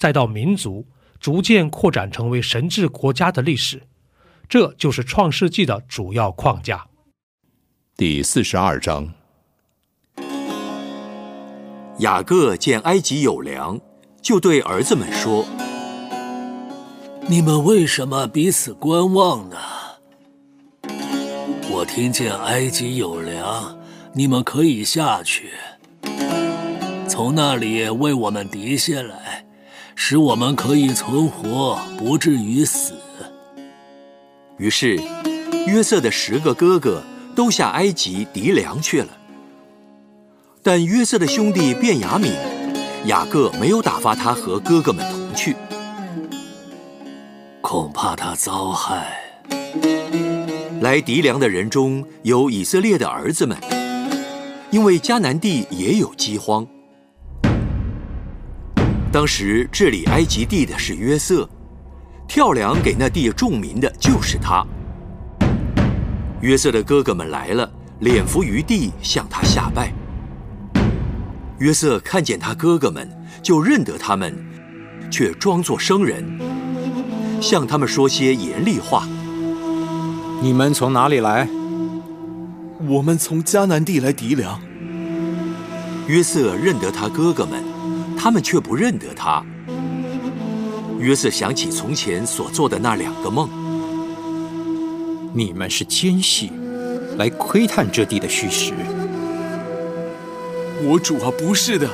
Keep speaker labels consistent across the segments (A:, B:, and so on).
A: 再到民族逐渐扩展成为神治国家的历史，这就是创世纪的主要框架。
B: 第四十二章，
C: 雅各见埃及有粮，就对儿子们说：“
D: 你们为什么彼此观望呢？我听见埃及有粮，你们可以下去，从那里为我们敌下来。”使我们可以存活，不至于死。
C: 于是，约瑟的十个哥哥都下埃及敌粮去了。但约瑟的兄弟卞雅敏、雅各没有打发他和哥哥们同去，
D: 恐怕他遭害。
C: 来敌粮的人中有以色列的儿子们，因为迦南地也有饥荒。当时治理埃及地的是约瑟，跳梁给那地种民的就是他。约瑟的哥哥们来了，脸伏于地向他下拜。约瑟看见他哥哥们，就认得他们，却装作生人，向他们说些严厉话。
E: 你们从哪里来？
F: 我们从迦南地来敌粮。
C: 约瑟认得他哥哥们。他们却不认得他。约瑟想起从前所做的那两个梦。
E: 你们是奸细，来窥探这地的虚实。
F: 我主啊，不是的，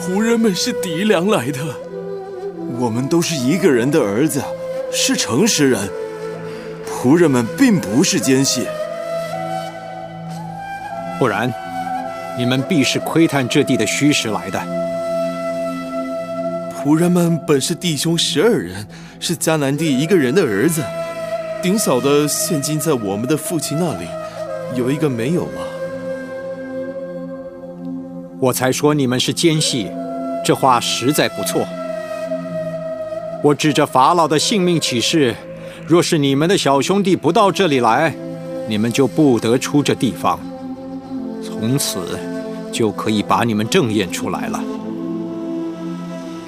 F: 仆人们是敌粮来的。我们都是一个人的儿子，是诚实人。仆人们并不是奸细。
E: 不然，你们必是窥探这地的虚实来的。
F: 仆人们本是弟兄十二人，是迦南地一个人的儿子。顶嫂的现今在我们的父亲那里，有一个没有了。
E: 我才说你们是奸细，这话实在不错。我指着法老的性命起誓，若是你们的小兄弟不到这里来，你们就不得出这地方。从此就可以把你们正验出来了。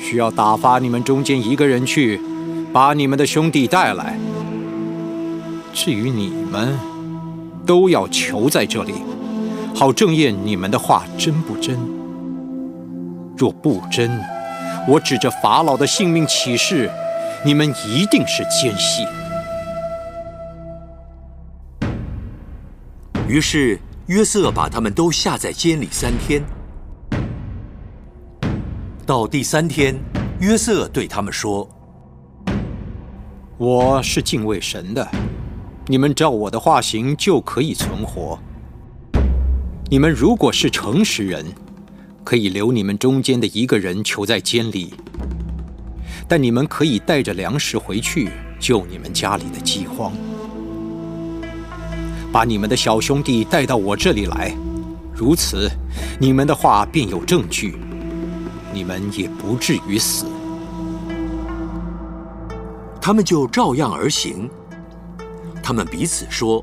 E: 需要打发你们中间一个人去，把你们的兄弟带来。至于你们，都要求在这里，好正验你们的话真不真。若不真，我指着法老的性命起誓，你们一定是奸细。
C: 于是约瑟把他们都下在监里三天。到第三天，约瑟对他们说：“
E: 我是敬畏神的，你们照我的话行，就可以存活。你们如果是诚实人，可以留你们中间的一个人囚在监里，但你们可以带着粮食回去，救你们家里的饥荒。把你们的小兄弟带到我这里来，如此，你们的话便有证据。”你们也不至于死。
C: 他们就照样而行。他们彼此说：“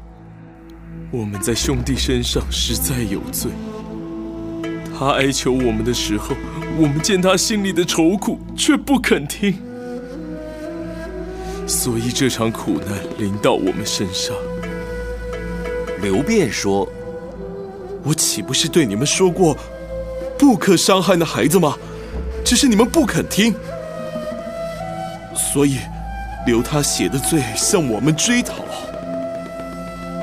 F: 我们在兄弟身上实在有罪。他哀求我们的时候，我们见他心里的愁苦，却不肯听。所以这场苦难临到我们身上。”
C: 刘辩说：“
F: 我岂不是对你们说过，不可伤害那孩子吗？”只是你们不肯听。所以留他血的罪向我们追讨。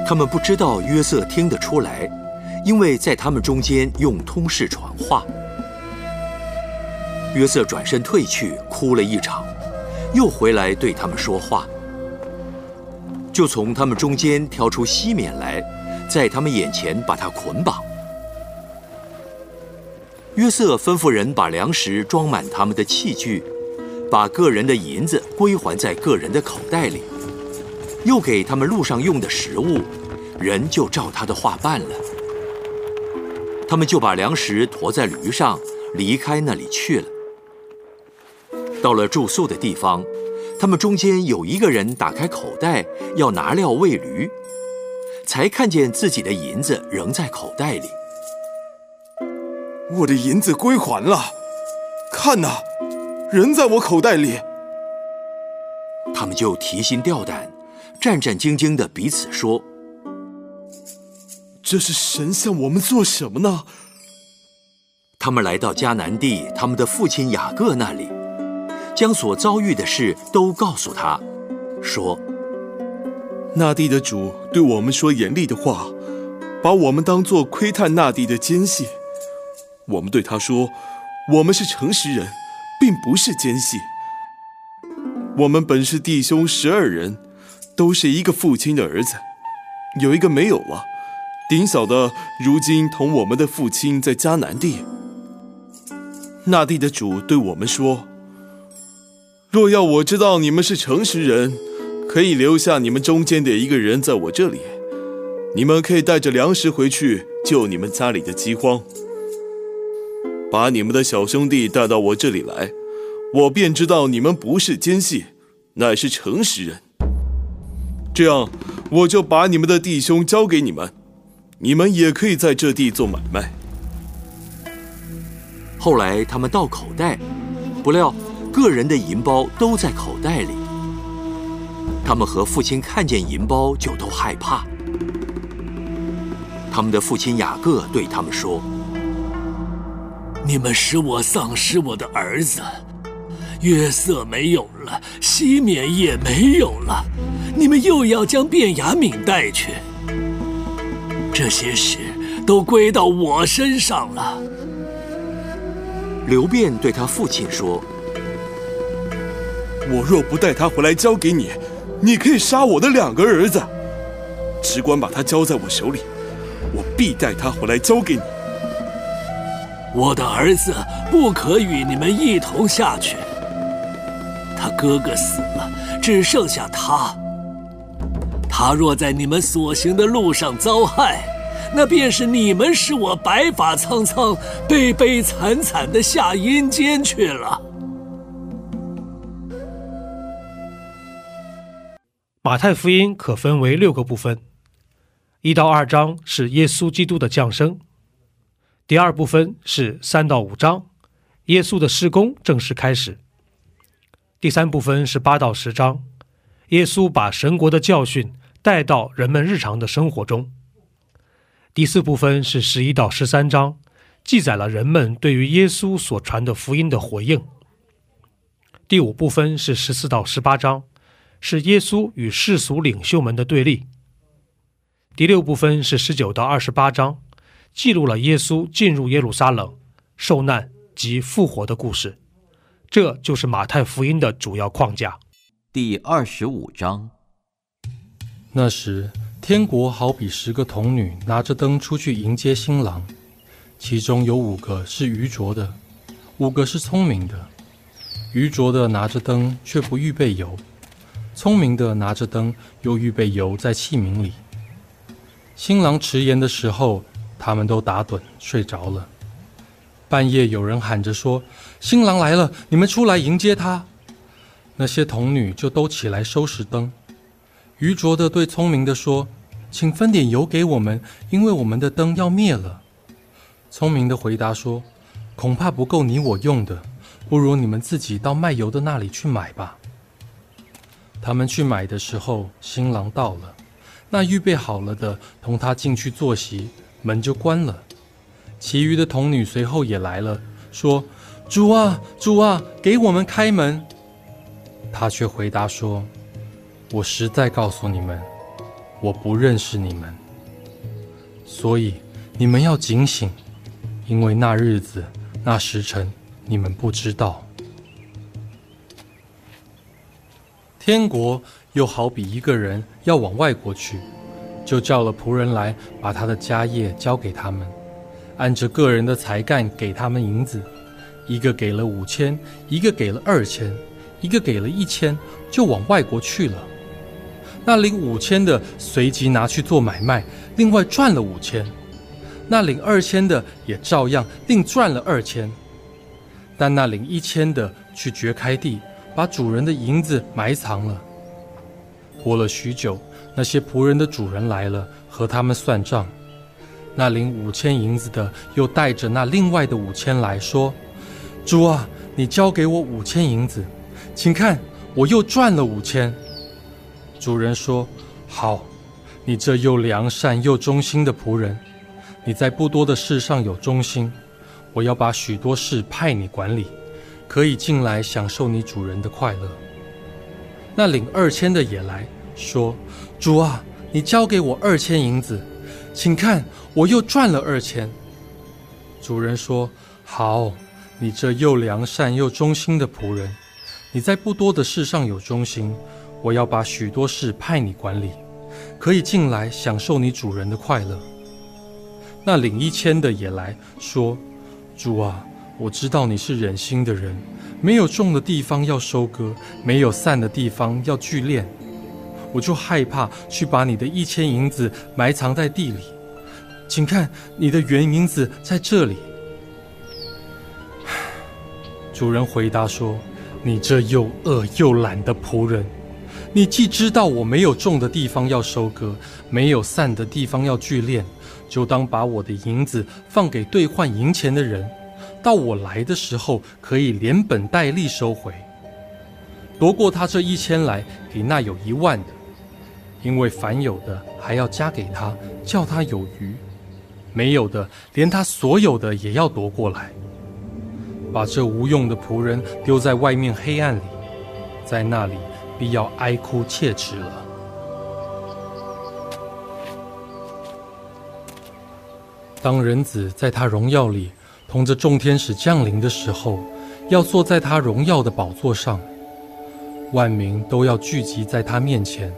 C: 他们不知道约瑟听得出来，因为在他们中间用通事传话。约瑟转身退去，哭了一场，又回来对他们说话，就从他们中间挑出西缅来，在他们眼前把他捆绑。约瑟吩咐人把粮食装满他们的器具，把个人的银子归还在个人的口袋里，又给他们路上用的食物，人就照他的话办了。他们就把粮食驮在驴上，离开那里去了。到了住宿的地方，他们中间有一个人打开口袋要拿料喂驴，才看见自己的银子仍在口袋里。
F: 我的银子归还了，看呐，人在我口袋里。
C: 他们就提心吊胆，战战兢兢的彼此说：“
F: 这是神向我们做什么呢？”
C: 他们来到迦南地，他们的父亲雅各那里，将所遭遇的事都告诉他，说：“
F: 那地的主对我们说严厉的话，把我们当作窥探那地的奸细。”我们对他说：“我们是诚实人，并不是奸细。我们本是弟兄十二人，都是一个父亲的儿子。有一个没有了，顶小的如今同我们的父亲在迦南地。那地的主对我们说：若要我知道你们是诚实人，可以留下你们中间的一个人在我这里，你们可以带着粮食回去救你们家里的饥荒。”把你们的小兄弟带到我这里来，我便知道你们不是奸细，乃是诚实人。这样，我就把你们的弟兄交给你们，你们也可以在这地做买卖。
C: 后来他们到口袋，不料个人的银包都在口袋里。他们和父亲看见银包，就都害怕。他们的父亲雅各对他们说。
D: 你们使我丧失我的儿子，约瑟没有了，西缅也没有了，你们又要将卞雅敏带去，这些事都归到我身上了。
C: 刘辩对他父亲说：“
F: 我若不带他回来交给你，你可以杀我的两个儿子，只管把他交在我手里，我必带他回来交给你。”
D: 我的儿子不可与你们一同下去。他哥哥死了，只剩下他。他若在你们所行的路上遭害，那便是你们使我白发苍苍、悲悲惨惨的下阴间去了。
A: 马太福音可分为六个部分，一到二章是耶稣基督的降生。第二部分是三到五章，耶稣的施工正式开始。第三部分是八到十章，耶稣把神国的教训带到人们日常的生活中。第四部分是十一到十三章，记载了人们对于耶稣所传的福音的回应。第五部分是十四到十八章，是耶稣与世俗领袖们的对立。第六部分是十九到二十八章。记录了耶稣进入耶路撒冷、受难及复活的故事，这就是马太福音的主要框架。
G: 第二十五章。
H: 那时，天国好比十个童女拿着灯出去迎接新郎，其中有五个是愚拙的，五个是聪明的。愚拙的拿着灯却不预备油，聪明的拿着灯又预备油在器皿里。新郎迟延的时候。他们都打盹睡着了。半夜有人喊着说：“新郎来了，你们出来迎接他。”那些童女就都起来收拾灯。愚拙的对聪明的说：“请分点油给我们，因为我们的灯要灭了。”聪明的回答说：“恐怕不够你我用的，不如你们自己到卖油的那里去买吧。”他们去买的时候，新郎到了，那预备好了的同他进去坐席。门就关了，其余的童女随后也来了，说：“主啊，主啊，给我们开门。”他却回答说：“我实在告诉你们，我不认识你们。所以你们要警醒，因为那日子、那时辰，你们不知道。天国又好比一个人要往外国去，就叫了仆人来，把他的家业交给他们，按着个人的才干给他们银子，一个给了五千，一个给了二千。”一个给了一千，就往外国去了。那领五千的随即拿去做买卖，另外赚了五千。那领二千的也照样另赚了二千。但那领一千的去掘开地，把主人的银子埋藏了。过了许久，那些仆人的主人来了，和他们算账。那领五千银子的又带着那另外的五千来说：“主啊，你交给我五千银子。”请看，我又赚了五千。主人说：“好，你这又良善又忠心的仆人，你在不多的事上有忠心，我要把许多事派你管理，可以进来享受你主人的快乐。”那领二千的也来说：“主啊，你交给我二千银子，请看，我又赚了二千。”主人说：“好，你这又良善又忠心的仆人。”你在不多的事上有忠心，我要把许多事派你管理，可以进来享受你主人的快乐。那领一千的也来说：“主啊，我知道你是忍心的人，没有种的地方要收割，没有散的地方要聚敛，我就害怕去把你的一千银子埋藏在地里。请看，你的原银子在这里。”主人回答说。你这又饿又懒的仆人，你既知道我没有种的地方要收割，没有散的地方要聚敛，就当把我的银子放给兑换银钱的人，到我来的时候可以连本带利收回。夺过他这一千来，给那有一万的，因为凡有的还要加给他，叫他有余；没有的，连他所有的也要夺过来。把这无用的仆人丢在外面黑暗里，在那里必要哀哭切齿了。当人子在他荣耀里同着众天使降临的时候，要坐在他荣耀的宝座上，万民都要聚集在他面前，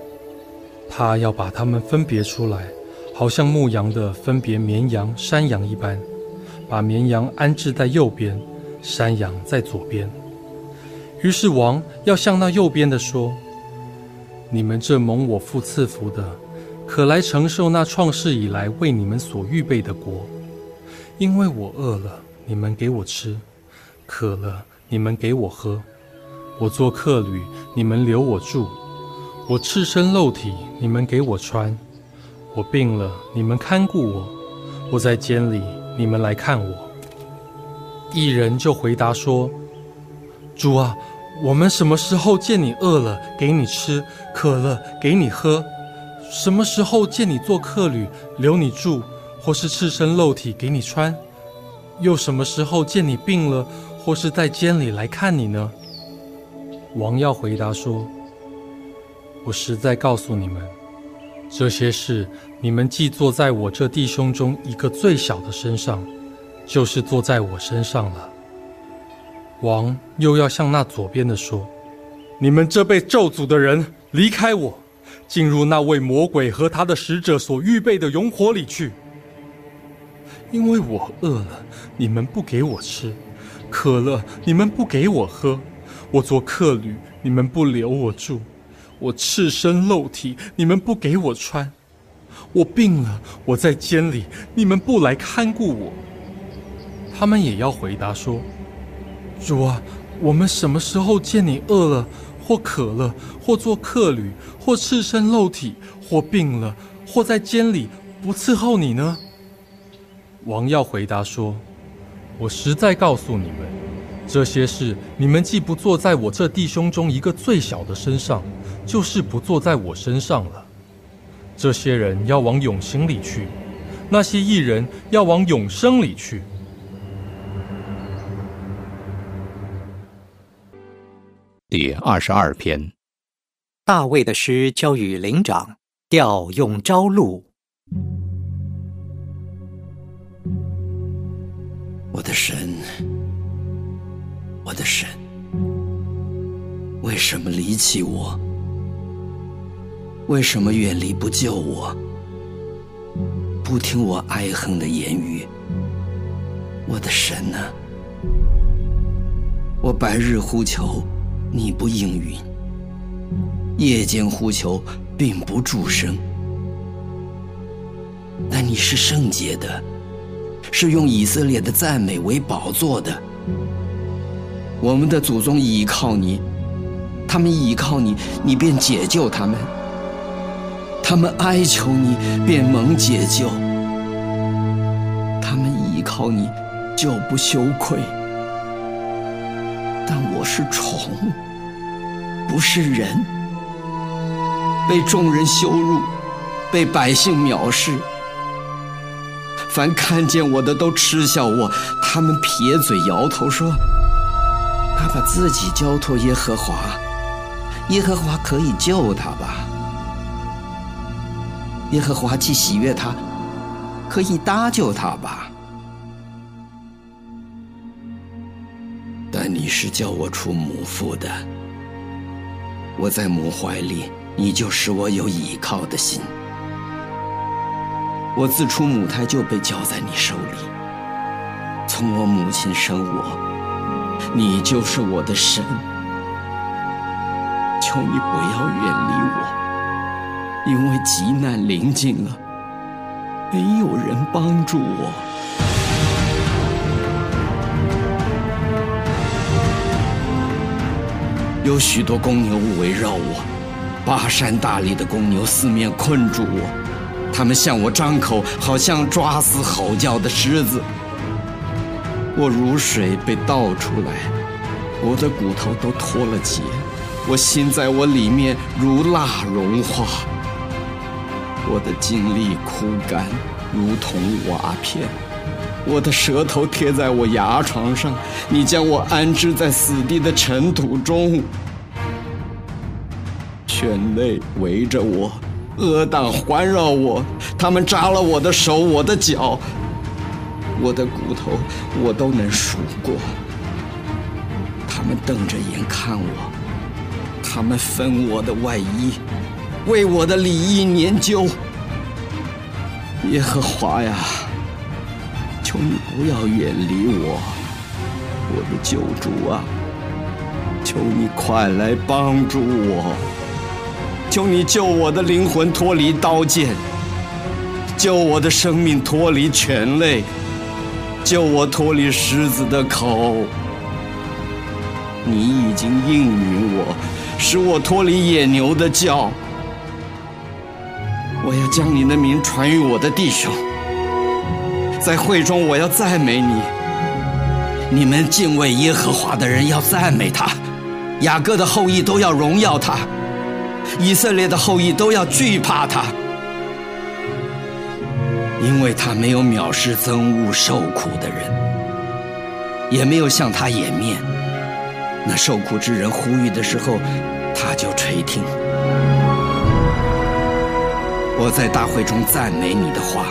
H: 他要把他们分别出来，好像牧羊的分别绵羊、山羊一般，把绵羊安置在右边。山羊在左边，于是王要向那右边的说：“你们这蒙我父赐福的，可来承受那创世以来为你们所预备的国。因为我饿了，你们给我吃；渴了，你们给我喝；我做客旅，你们留我住；我赤身露体，你们给我穿；我病了，你们看顾我；我在监里，你们来看我。”一人就回答说：“主啊，我们什么时候见你饿了，给你吃；渴了，给你喝？什么时候见你做客旅，留你住，或是赤身露体给你穿？又什么时候见你病了，或是在监里来看你呢？”王耀回答说：“我实在告诉你们，这些事你们既坐在我这弟兄中一个最小的身上。”就是坐在我身上了。王又要向那左边的说：“你们这被咒诅的人，离开我，进入那位魔鬼和他的使者所预备的永火里去。因为我饿了，你们不给我吃；渴了，你们不给我喝；我做客旅，你们不留我住；我赤身露体，你们不给我穿；我病了，我在监里，你们不来看顾我。”他们也要回答说：“主啊，我们什么时候见你饿了，或渴了，或做客旅，或赤身露体，或病了，或在监里不伺候你呢？”王要回答说：“我实在告诉你们，这些事你们既不做在我这弟兄中一个最小的身上，就是不做在我身上了。这些人要往永兴里去，那些艺人要往永生里去。”
B: 第二十二篇。
E: 大卫的诗交与灵长，调用朝露。
I: 我的神，我的神，为什么离弃我？为什么远离不救我？不听我哀恨的言语？我的神呢？我白日呼求，你不应允；夜间呼求，并不助声。但你是圣洁的。是用以色列的赞美为宝座的。我们的祖宗倚靠你，他们倚靠你，你便解救他们；他们哀求你，便蒙解救；他们倚靠你，就不羞愧。但我是虫，不是人，被众人羞辱，被百姓藐视。凡看见我的都嗤笑我，他们撇嘴摇头说：“他把自己交托耶和华，耶和华可以救他吧？耶和华既喜悦他，可以搭救他吧？但你是叫我出母腹的，我在母怀里，你就使我有倚靠的心。”我自出母胎就被交在你手里，从我母亲生我，你就是我的神。求你不要远离我，因为急难临近了，没有人帮助我。有许多公牛围绕我，巴山大力的公牛四面困住我。他们向我张口，好像抓死吼叫的狮子。我如水被倒出来，我的骨头都脱了节，我心在我里面如蜡融化，我的精力枯干，如同瓦片。我的舌头贴在我牙床上，你将我安置在死地的尘土中，犬类围着我。鹅蛋环绕我，他们扎了我的手，我的脚，我的骨头，我都能数过。他们瞪着眼看我，他们分我的外衣，为我的礼衣研究。耶和华呀，求你不要远离我，我的救主啊，求你快来帮助我。求你救我的灵魂脱离刀剑，救我的生命脱离犬类，救我脱离狮子的口。你已经应允我，使我脱离野牛的叫。我要将你的名传于我的弟兄，在会中我要赞美你。你们敬畏耶和华的人要赞美他，雅各的后裔都要荣耀他。以色列的后裔都要惧怕他，因为他没有藐视憎恶受苦的人，也没有向他掩面。那受苦之人呼吁的时候，他就垂听。我在大会中赞美你的话，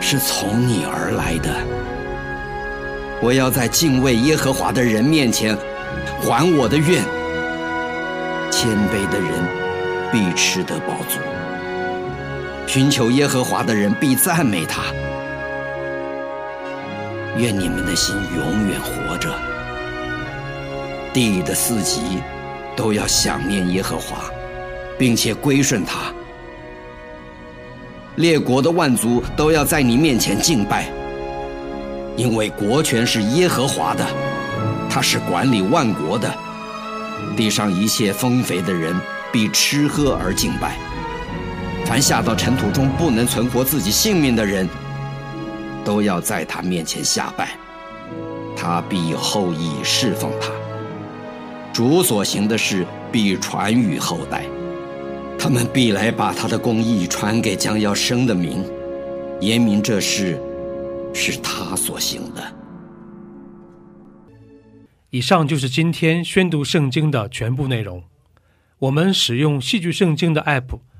I: 是从你而来的。我要在敬畏耶和华的人面前还我的愿。谦卑的人。必吃得饱足，寻求耶和华的人必赞美他。愿你们的心永远活着，地的四极都要想念耶和华，并且归顺他。列国的万族都要在你面前敬拜，因为国权是耶和华的，他是管理万国的，地上一切丰肥的人。必吃喝而敬拜。凡下到尘土中不能存活自己性命的人，都要在他面前下拜。他必有后裔侍奉他。主所行的事必传于后代，他们必来把他的公义传给将要生的民，言明这事是他所行的。
A: 以上就是今天宣读圣经的全部内容。我们使用戏剧圣经的 App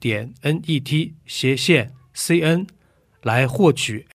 A: 点 N E T 斜线 C N 来获取